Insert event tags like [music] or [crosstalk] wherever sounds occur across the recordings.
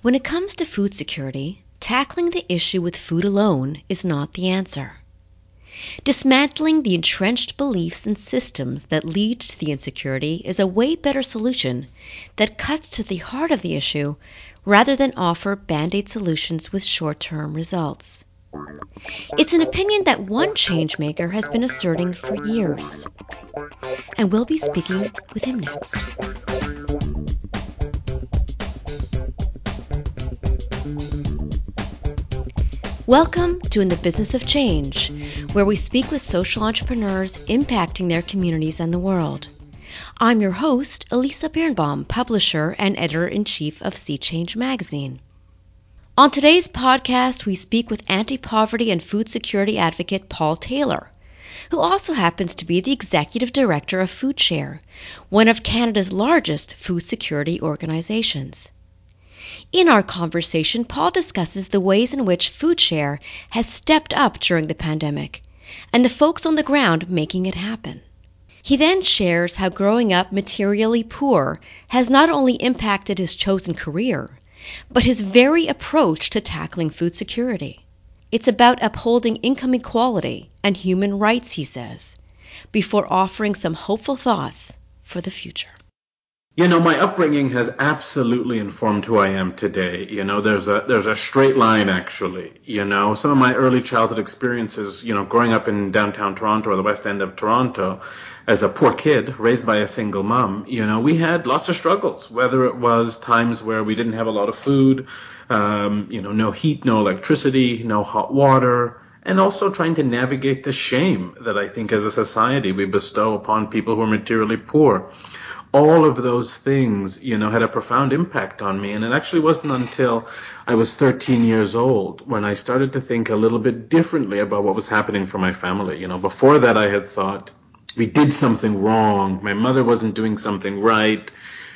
When it comes to food security, tackling the issue with food alone is not the answer. Dismantling the entrenched beliefs and systems that lead to the insecurity is a way better solution that cuts to the heart of the issue rather than offer band aid solutions with short term results. It's an opinion that one changemaker has been asserting for years. And we'll be speaking with him next. Welcome to In the Business of Change, where we speak with social entrepreneurs impacting their communities and the world. I'm your host, Elisa Birnbaum, publisher and editor in chief of SEE Change magazine. On today's podcast, we speak with anti poverty and food security advocate Paul Taylor, who also happens to be the executive director of FoodShare, one of Canada's largest food security organizations. In our conversation, Paul discusses the ways in which FoodShare has stepped up during the pandemic and the folks on the ground making it happen. He then shares how growing up materially poor has not only impacted his chosen career, but his very approach to tackling food security. It's about upholding income equality and human rights, he says, before offering some hopeful thoughts for the future. You know, my upbringing has absolutely informed who I am today. You know, there's a there's a straight line actually. You know, some of my early childhood experiences, you know, growing up in downtown Toronto or the west end of Toronto as a poor kid raised by a single mom, you know, we had lots of struggles, whether it was times where we didn't have a lot of food, um, you know, no heat, no electricity, no hot water, and also trying to navigate the shame that I think as a society we bestow upon people who are materially poor all of those things, you know, had a profound impact on me. And it actually wasn't until I was 13 years old when I started to think a little bit differently about what was happening for my family. You know, before that I had thought we did something wrong. My mother wasn't doing something right.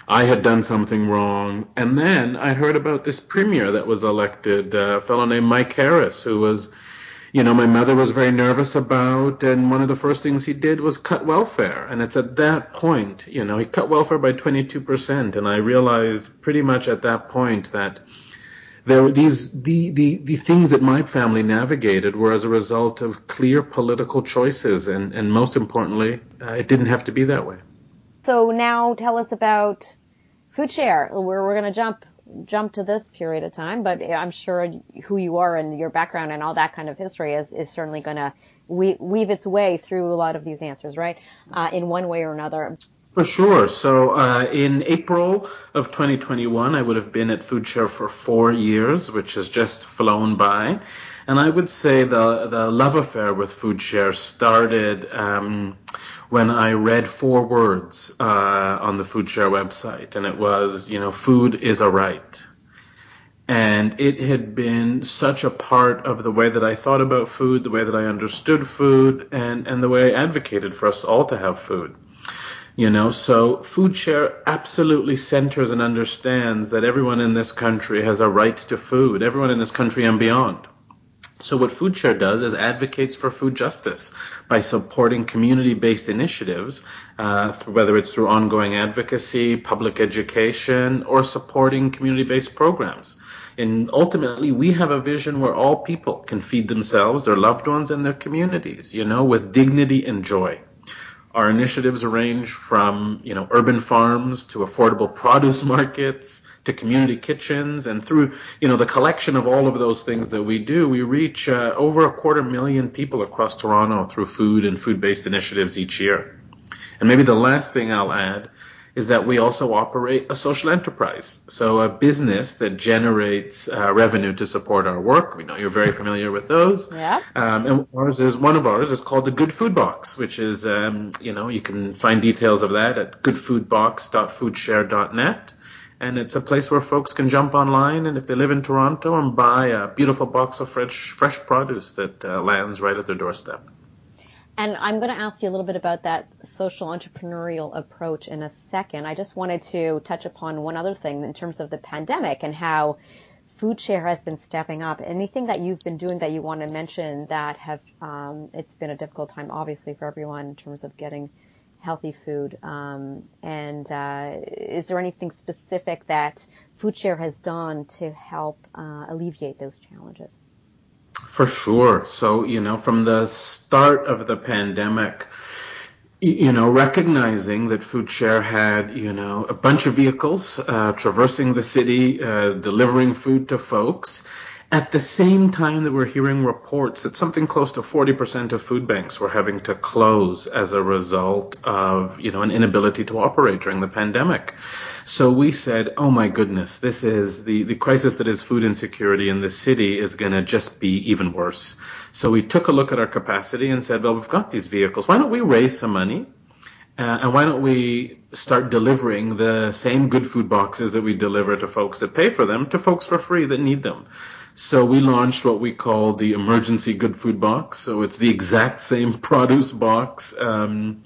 I had done something wrong. And then I heard about this premier that was elected, a fellow named Mike Harris, who was you know, my mother was very nervous about, and one of the first things he did was cut welfare. And it's at that point, you know, he cut welfare by 22%. And I realized pretty much at that point that there were these, the, the, the things that my family navigated were as a result of clear political choices. And, and most importantly, uh, it didn't have to be that way. So now tell us about food FoodShare, where we're going to jump jump to this period of time, but I'm sure who you are and your background and all that kind of history is, is certainly going to we- weave its way through a lot of these answers, right? Uh, in one way or another. For sure. So uh, in April of 2021, I would have been at FoodShare for four years, which has just flown by. And I would say the the love affair with FoodShare started um, when I read four words uh, on the FoodShare website, and it was, you know, food is a right. And it had been such a part of the way that I thought about food, the way that I understood food, and, and the way I advocated for us all to have food. You know, so FoodShare absolutely centers and understands that everyone in this country has a right to food, everyone in this country and beyond. So what FoodShare does is advocates for food justice by supporting community-based initiatives, uh, whether it's through ongoing advocacy, public education, or supporting community-based programs. And ultimately, we have a vision where all people can feed themselves, their loved ones, and their communities, you know, with dignity and joy. Our initiatives range from, you know, urban farms to affordable [laughs] produce markets, to community kitchens. And through you know the collection of all of those things that we do we reach uh, over a quarter million people across Toronto through food and food based initiatives each year. And maybe the last thing I'll add is that we also operate a social enterprise. So a business that generates uh, revenue to support our work we know you're very familiar with those. [laughs] Yeah. Um, and ours is one of ours is called the good food box which is um, you know you can find details of that at goodfoodbox.foodshare.net and it's a place where folks can jump online and if they live in Toronto and buy a beautiful box of fresh fresh produce that uh, lands right at their doorstep. And I'm going to ask you a little bit about that social entrepreneurial approach in a second. I just wanted to touch upon one other thing in terms of the pandemic and how FoodShare has been stepping up. Anything that you've been doing that you want to mention that have um, it's been a difficult time, obviously, for everyone in terms of getting healthy food. Um, and uh, is there anything specific that FoodShare has done to help uh, alleviate those challenges? For sure. So, you know, from the start of the pandemic, you know, recognizing that FoodShare had, you know, a bunch of vehicles uh, traversing the city, uh, delivering food to folks, at the same time that we're hearing reports that something close to 40% of food banks were having to close as a result of, you know, an inability to operate during the pandemic. So we said, oh my goodness, this is the, the crisis that is food insecurity in the city is going to just be even worse. So we took a look at our capacity and said, well, we've got these vehicles. Why don't we raise some money? Uh, and why don't we start delivering the same good food boxes that we deliver to folks that pay for them to folks for free that need them? So we launched what we call the emergency good food box. So it's the exact same [laughs] produce box. Um,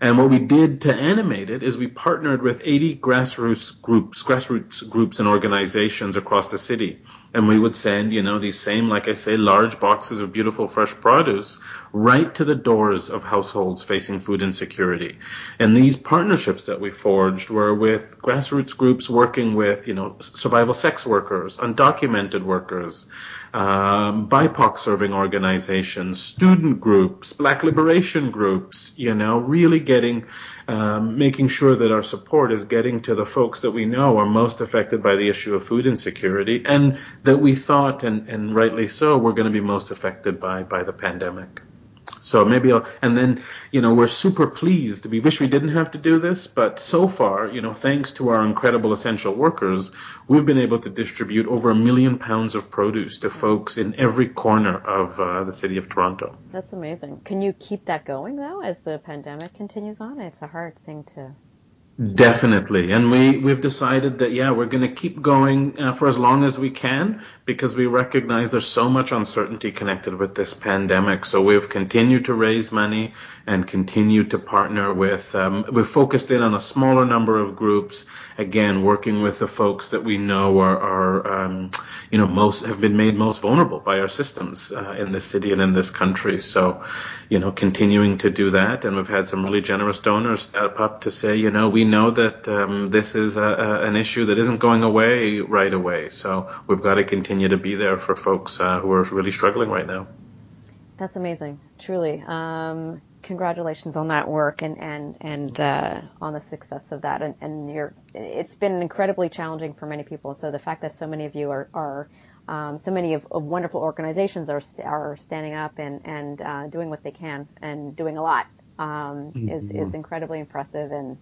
and what we did to animate it is we partnered with 80 grassroots groups, grassroots groups and organizations across the city and we would send, you know, these same, like I say, large boxes of beautiful fresh produce right to the doors of households facing food insecurity. And these partnerships that we forged were with grassroots groups working with, you know, survival sex workers, undocumented workers, um, BIPOC serving organizations, student groups, black liberation groups, you know, really getting, um, making sure that our support is getting to the folks that we know are most affected by the issue of food insecurity and that we thought, and, and rightly so, were going to be most affected by, by the pandemic. So maybe I'll, and then, you know, we're super pleased. We wish we didn't have to do this, but so far, you know, thanks to our incredible essential workers, we've been able to distribute over a million pounds of produce to folks in every corner of uh, the city of Toronto. That's amazing. Can you keep that going though as the pandemic continues on? It's a hard thing to Definitely, and we we've decided that yeah we're going to keep going uh, for as long as we can because we recognize there's so much uncertainty connected with this pandemic. So we've continued to raise money and continued to partner with. Um, we've focused in on a smaller number of groups. Again, working with the folks that we know are, are um, you know most have been made most vulnerable by our systems uh, in this city and in this country. So you know continuing to do that, and we've had some really generous donors step up to say you know we we know that um, this is a, a, an issue that isn't going away right away. So we've got to continue to be there for folks uh, who are really struggling right now. That's amazing, truly. Um, congratulations on that work and and and uh, on the success of that. And, and you're, it's been incredibly challenging for many people. So the fact that so many of you are are um, so many of, of, wonderful organizations are st- are standing up and and uh, doing what they can and doing a lot um, mm-hmm. is is incredibly impressive and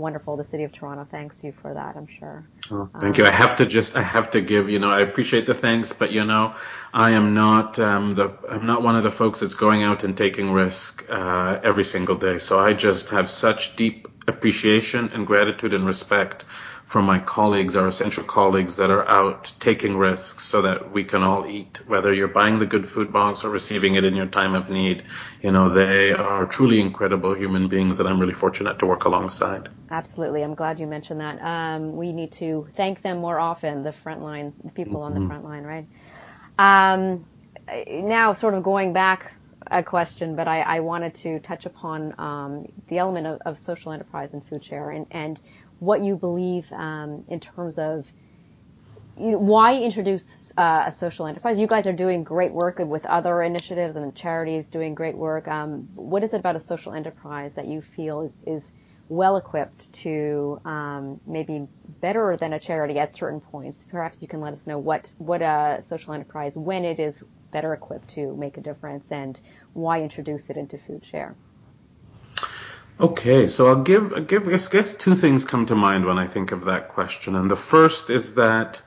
wonderful. The city of Toronto thanks you for that, I'm sure. Oh, thank um, you. I have to just, I have to give, you know, I appreciate the thanks, but you know, I am not um, the, I'm not one of the folks that's going out and taking risk uh, every single day. So I just have such deep appreciation and gratitude and respect from my colleagues, our essential colleagues that are out taking risks so that we can all eat. Whether you're buying the good food box or receiving it in your time of need, you know, they are truly incredible human beings that I'm really fortunate to work alongside. Absolutely. I'm glad you mentioned that. Um, we need to thank them more often, the frontline, people on the mm-hmm. front line, right? Um, now, sort of going back a question, but I, I wanted to touch upon um, the element of, of, social enterprise and FoodShare and, and what you believe um, in terms of you know, why introduce uh, a social enterprise? You guys are doing great work with other initiatives and charities doing great work. Um, what is it about a social enterprise that you feel is, is well equipped to um, maybe better than a charity at certain points? Perhaps you can let us know what what a social enterprise when it is better equipped to make a difference and why introduce it into FoodShare. Okay, so I'll give, I'll give, I guess two things come to mind when I think of that question. And the first is that,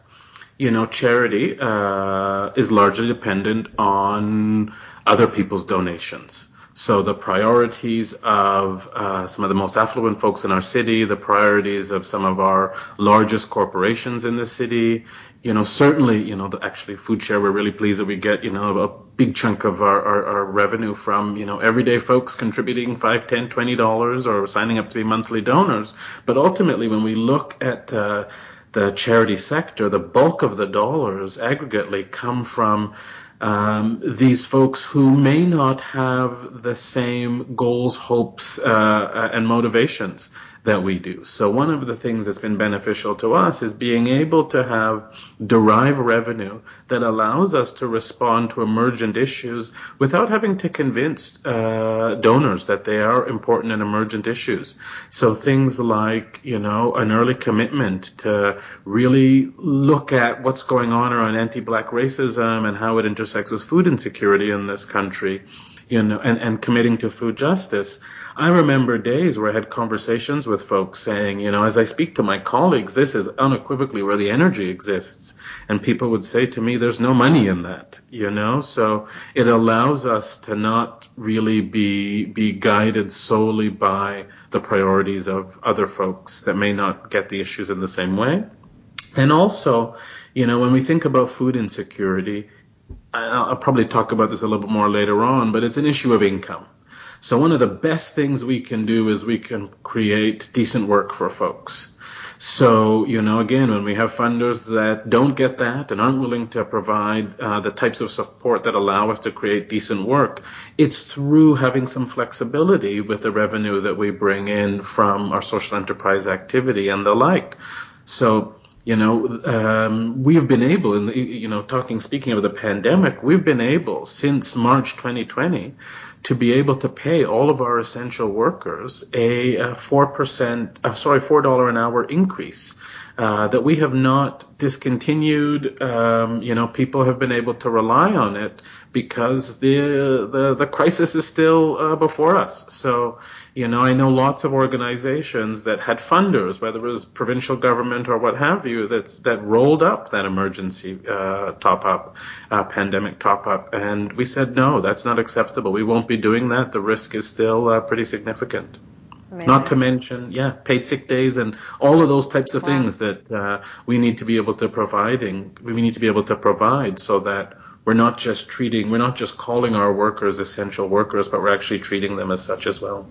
you know, charity uh, is largely dependent on other people's donations. So the priorities of uh, some of the most affluent folks in our city, the priorities of some of our largest corporations in the city, you know, certainly, you know, the, actually FoodShare, we're really pleased that we get, you know, a big chunk of our, our, our revenue from, you know, everyday folks contributing five, ten, twenty dollars or signing up to be monthly donors. But ultimately, when we look at uh, the charity sector, the bulk of the dollars aggregately come from um, these folks who may not have the same goals, hopes, uh, and motivations that we do. So one of the things that's been beneficial to us is being able to have derive revenue that allows us to respond to emergent issues without having to convince uh, donors that they are important and emergent issues. So things like, you know, an early commitment to really look at what's going on around anti-black racism and how it intersects with food insecurity in this country, you know, and, and committing to food justice. I remember days where I had conversations with folks saying, you know, as I speak to my colleagues, this is unequivocally where the energy exists. And people would say to me, there's no money in that, you know? So it allows us to not really be, be guided solely by the priorities of other folks that may not get the issues in the same way. And also, you know, when we think about food insecurity, I'll probably talk about this a little bit more later on, but it's an issue of income. So one of the best things we can do is we can create decent work for folks. So, you know, again, when we have funders that don't get that and aren't willing to provide uh, the types of support that allow us to create decent work, it's through having some flexibility with the revenue that we bring in from our social enterprise activity and the like. So, you know, um, we've been able, in the, you know, talking, speaking of the pandemic, we've been able since March 2020 to be able to pay all of our essential workers a four percent, uh, sorry, four dollar an hour increase. Uh, that we have not discontinued. Um, you know, people have been able to rely on it because the the, the crisis is still uh, before us. So you know, I know lots of organizations that had funders, whether it was provincial government or what have you, that's that rolled up that emergency uh, top up, uh, pandemic top up, and we said no, that's not acceptable. We won't be doing that. The risk is still uh, pretty significant. Amazing. Not to mention, yeah, paid sick days and all of those types of wow. things that uh, we need to be able to providing. We need to be able to provide so that we're not just treating, we're not just calling our workers essential workers, but we're actually treating them as such as well.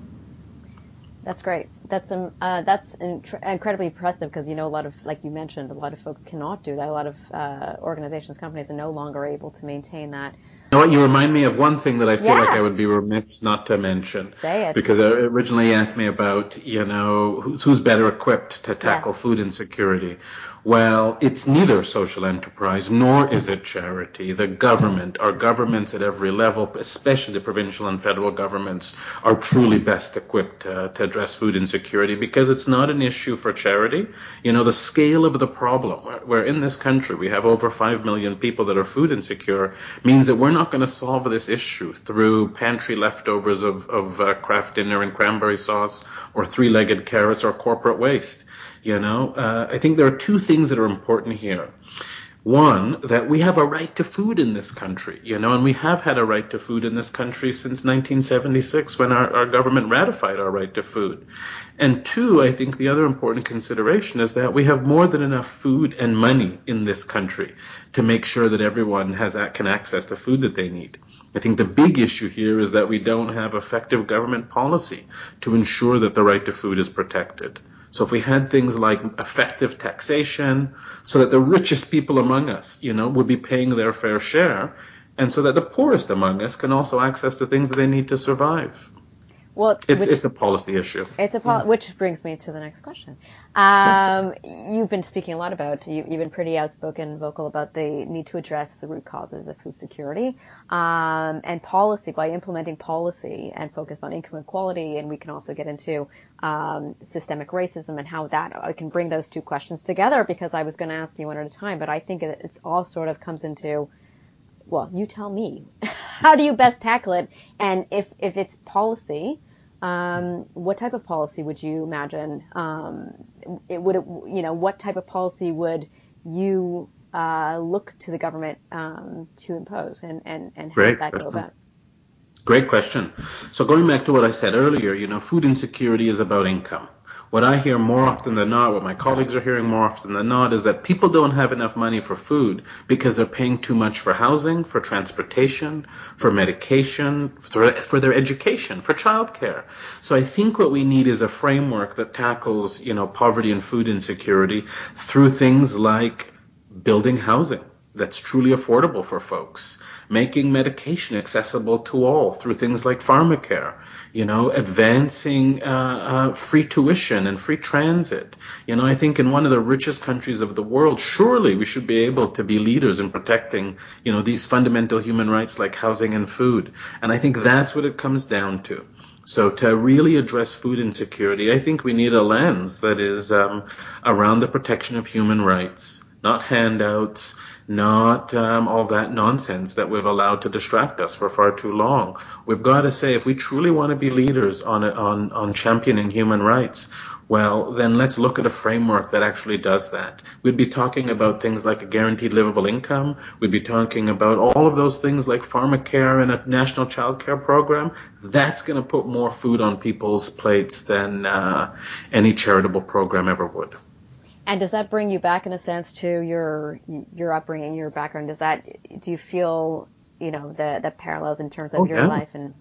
That's great. That's um, uh, that's incredibly impressive because you know a lot of, like you mentioned, a lot of folks cannot do that. A lot of uh, organizations, companies are no longer able to maintain that. You know what? You remind me of one thing that I feel yeah. like I would be remiss not to mention. Say it. Because it originally asked me about, you know, who's, who's better equipped to tackle food insecurity. Well, it's neither social enterprise nor is it charity. The government, our governments at every level, especially the provincial and federal governments, are truly best equipped to address food insecurity because it's not an issue for charity. You know, the scale of the problem, where in this country we have over 5 million people that are food insecure, means that we're not going to solve this issue through pantry leftovers of, of uh, Kraft dinner and cranberry sauce or three-legged carrots or corporate waste. You know, uh, I think there are two things that are important here. One, that we have a right to food in this country, you know, and we have had a right to food in this country since 1976 when our, our government ratified our right to food. And two, I think the other important consideration is that we have more than enough food and money in this country to make sure that everyone has can access the food that they need. I think the big issue here is that we don't have effective government policy to ensure that the right to food is protected. So if we had things like effective taxation, so that the richest people among us, you know, would be paying their fair share, and so that the poorest among us can also access the things that they need to survive. Well, it's which, it's a policy issue. It's a pol- yeah. which brings me to the next question. Um, [laughs] you've been speaking a lot about you, have been pretty outspoken, vocal about the need to address the root causes of food security um, and policy by implementing policy and focus on income equality. And we can also get into um, systemic racism and how that I can bring those two questions together because I was going to ask you one at a time, but I think it's all sort of comes into well, you tell me. [laughs] How do you best tackle it? And if, if it's policy, um, what type of policy would you imagine? Um, it would, you know, what type of policy would you uh, look to the government um, to impose, and and and how Great. that go about? Great question. So going back to what I said earlier, you know, food insecurity is about income. What I hear more often than not, what my colleagues are hearing more often than not, is that people don't have enough money for food because they're paying too much for housing, for transportation, for medication, for, for their education, for childcare. So I think what we need is a framework that tackles, you know, poverty and food insecurity through things like building housing that's truly affordable for folks, making medication accessible to all through things like pharmacare, you know, advancing uh, uh, free tuition and free transit. You know, I think in one of the richest countries of the world, surely we should be able to be leaders in protecting, you know, these fundamental human rights like housing and food. And I think that's what it comes down to. So to really address food insecurity, I think we need a lens that is um, around the protection of human rights, not handouts, not um, all that nonsense that we've allowed to distract us for far too long. We've got to say, if we truly want to be leaders on on on championing human rights, well, then let's look at a framework that actually does that. We'd be talking about things like a guaranteed livable income. We'd be talking about all of those things like pharmacare and a national child care program. That's going to put more food on people's plates than uh, any charitable program ever would. And does that bring you back in a sense to your your upbringing, your background? Does that do you feel you know the the parallels in terms of oh, your yeah. life and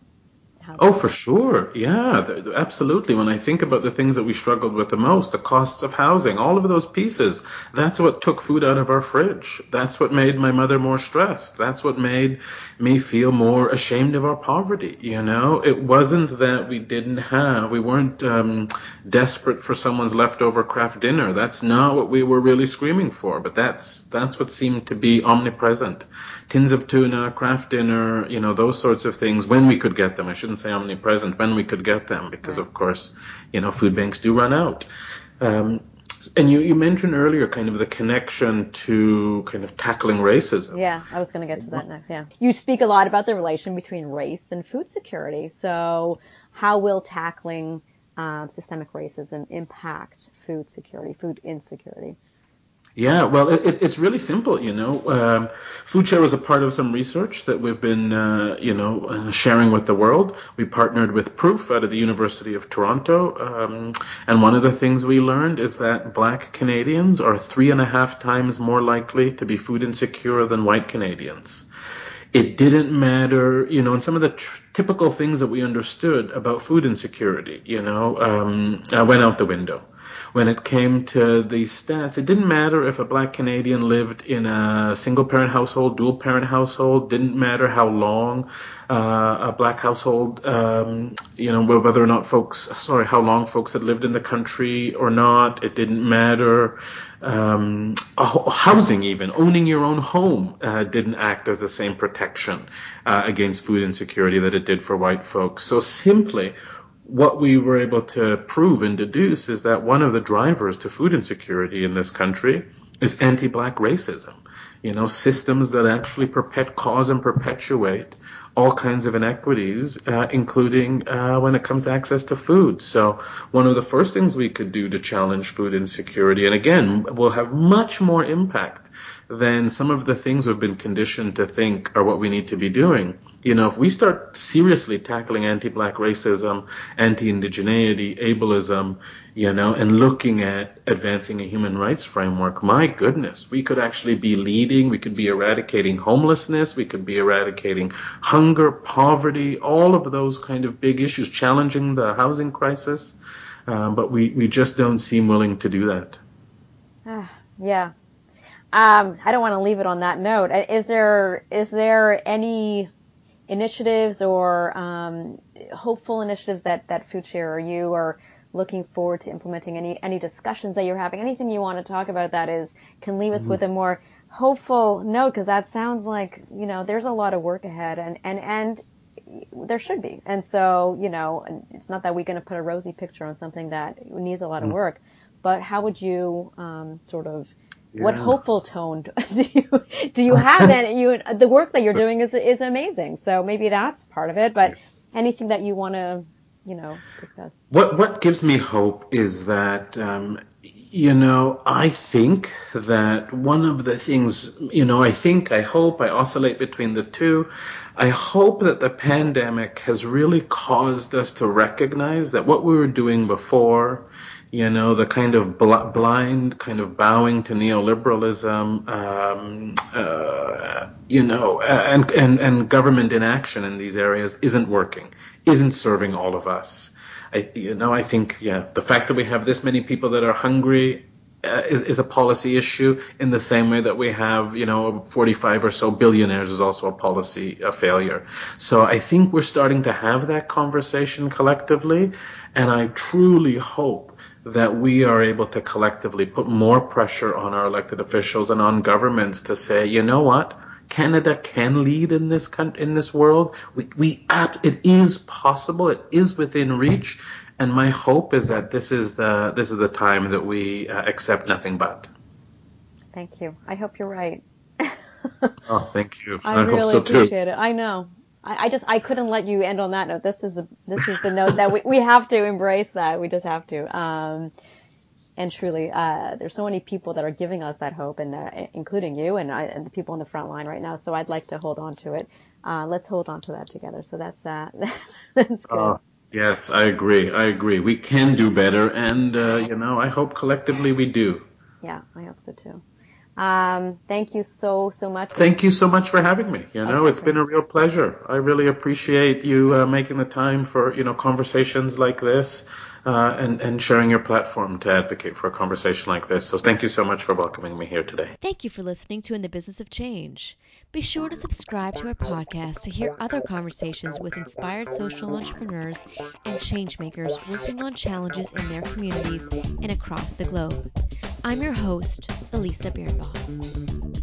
Oh, for sure. Yeah, absolutely. When I think about the things that we struggled with the most, the costs of housing, all of those pieces, that's what took food out of our fridge. That's what made my mother more stressed. That's what made me feel more ashamed of our poverty. You know, it wasn't that we didn't have, we weren't um, desperate for someone's leftover Kraft Dinner. That's not what we were really screaming for, but that's, that's what seemed to be omnipresent. Tins of tuna, Kraft Dinner, you know, those sorts of things when we could get them. I shouldn't say omnipresent when we could get them because right. of course, you know, food banks do run out. Um, and you, you mentioned earlier kind of the connection to kind of tackling racism. Yeah, I was going to get to that next. Yeah. You speak a lot about the relation between race and food security. So how will tackling um, systemic racism impact food security, food insecurity? Yeah, well, it, it's really simple, you know. Um, FoodShare was a part of some research that we've been, uh, you know, uh, sharing with the world. We partnered with Proof out of the University of Toronto, um, and one of the things we learned is that Black Canadians are three and a half times more likely to be food insecure than white Canadians. It didn't matter, you know, and some of the tr- typical things that we understood about food insecurity, you know, um, went out the window when it came to these stats, it didn't matter if a black Canadian lived in a single parent household, dual parent household, didn't matter how long uh, a black household, um, you know, whether or not folks, sorry, how long folks had lived in the country or not. It didn't matter. Um, housing, even owning your own home, uh, didn't act as the same protection uh, against food insecurity that it did for white folks. So simply, what we were able to prove and deduce is that one of the drivers to food insecurity in this country is anti-black racism. You know, systems that actually perpet- cause and perpetuate all kinds of inequities, uh, including uh, when it comes to access to food. So one of the first things we could do to challenge food insecurity, and again, will have much more impact than some of the things we've been conditioned to think are what we need to be doing. You know, if we start seriously tackling anti-black racism, anti-indigeneity, ableism, you know, and looking at advancing a human rights framework, my goodness, we could actually be leading, we could be eradicating homelessness, we could be eradicating hunger, poverty, all of those kind of big issues, challenging the housing crisis. Um, but we, we just don't seem willing to do that. Uh, yeah, um, I don't want to leave it on that note. Uh, is there is there any initiatives or um, hopeful initiatives that that FoodShare or you are looking forward to implementing? Any any discussions that you're having? Anything you want to talk about that is can leave us mm-hmm. with a more hopeful note? Because that sounds like you know there's a lot of work ahead, and and and there should be. And so you know, it's not that we're going to put a rosy picture on something that needs a lot of mm-hmm. work, but how would you um, sort of yeah. What hopeful tone [laughs] do you do you have? and you the work that you're doing is is amazing. So maybe that's part of it. But anything that you want to you know discuss? What what gives me hope is that um, you know I think that one of the things you know I think I hope I oscillate between the two. I hope that the pandemic has really caused us to recognize that what we were doing before you know, the kind of bl- blind kind of bowing to neoliberalism, um, uh, you know, and, and, and government inaction in these areas isn't working, isn't serving all of us. I, you know, I think, yeah, the fact that we have this many people that are hungry, uh, is, is, a policy issue in the same way that we have, you know, 45 or so billionaires is also a policy a failure. So I think we're starting to have that conversation collectively, and I truly hope that we are able to collectively put more pressure on our elected officials and on governments to say, you know what? Canada can lead in this in this world. We, we act, it is possible. It is within reach. And my hope is that this is the this is the time that we uh, accept nothing but. Thank you. I hope you're right. oh, thank you. [laughs] I, I really so appreciate too. it. I know. I, I, just I couldn't let you end on that note. This is the this is the note that we we have to embrace that. We just have to. Um, and truly, uh, there's so many people that are giving us that hope, and uh, including you and, I, and the people on the front line right now. So I'd like to hold on to it. Uh, let's hold on to that together. So that's that. [laughs] that's good. Uh, Yes, I agree. I agree. We can do better, and uh, you know, I hope collectively we do. Yeah, I hope so too. Um, thank you so so much. Thank you so much for having me. You know, okay. it's been a real pleasure. I really appreciate you uh, making the time for you know conversations like this uh, and, and sharing your platform to advocate for a conversation like this. So thank you so much for welcoming me here today. Thank you for listening to In the Business of Change. Be sure to subscribe to our podcast to hear other conversations with inspired social entrepreneurs and changemakers working on challenges in their communities and across the globe. I'm your host, Elisa Birnbaum.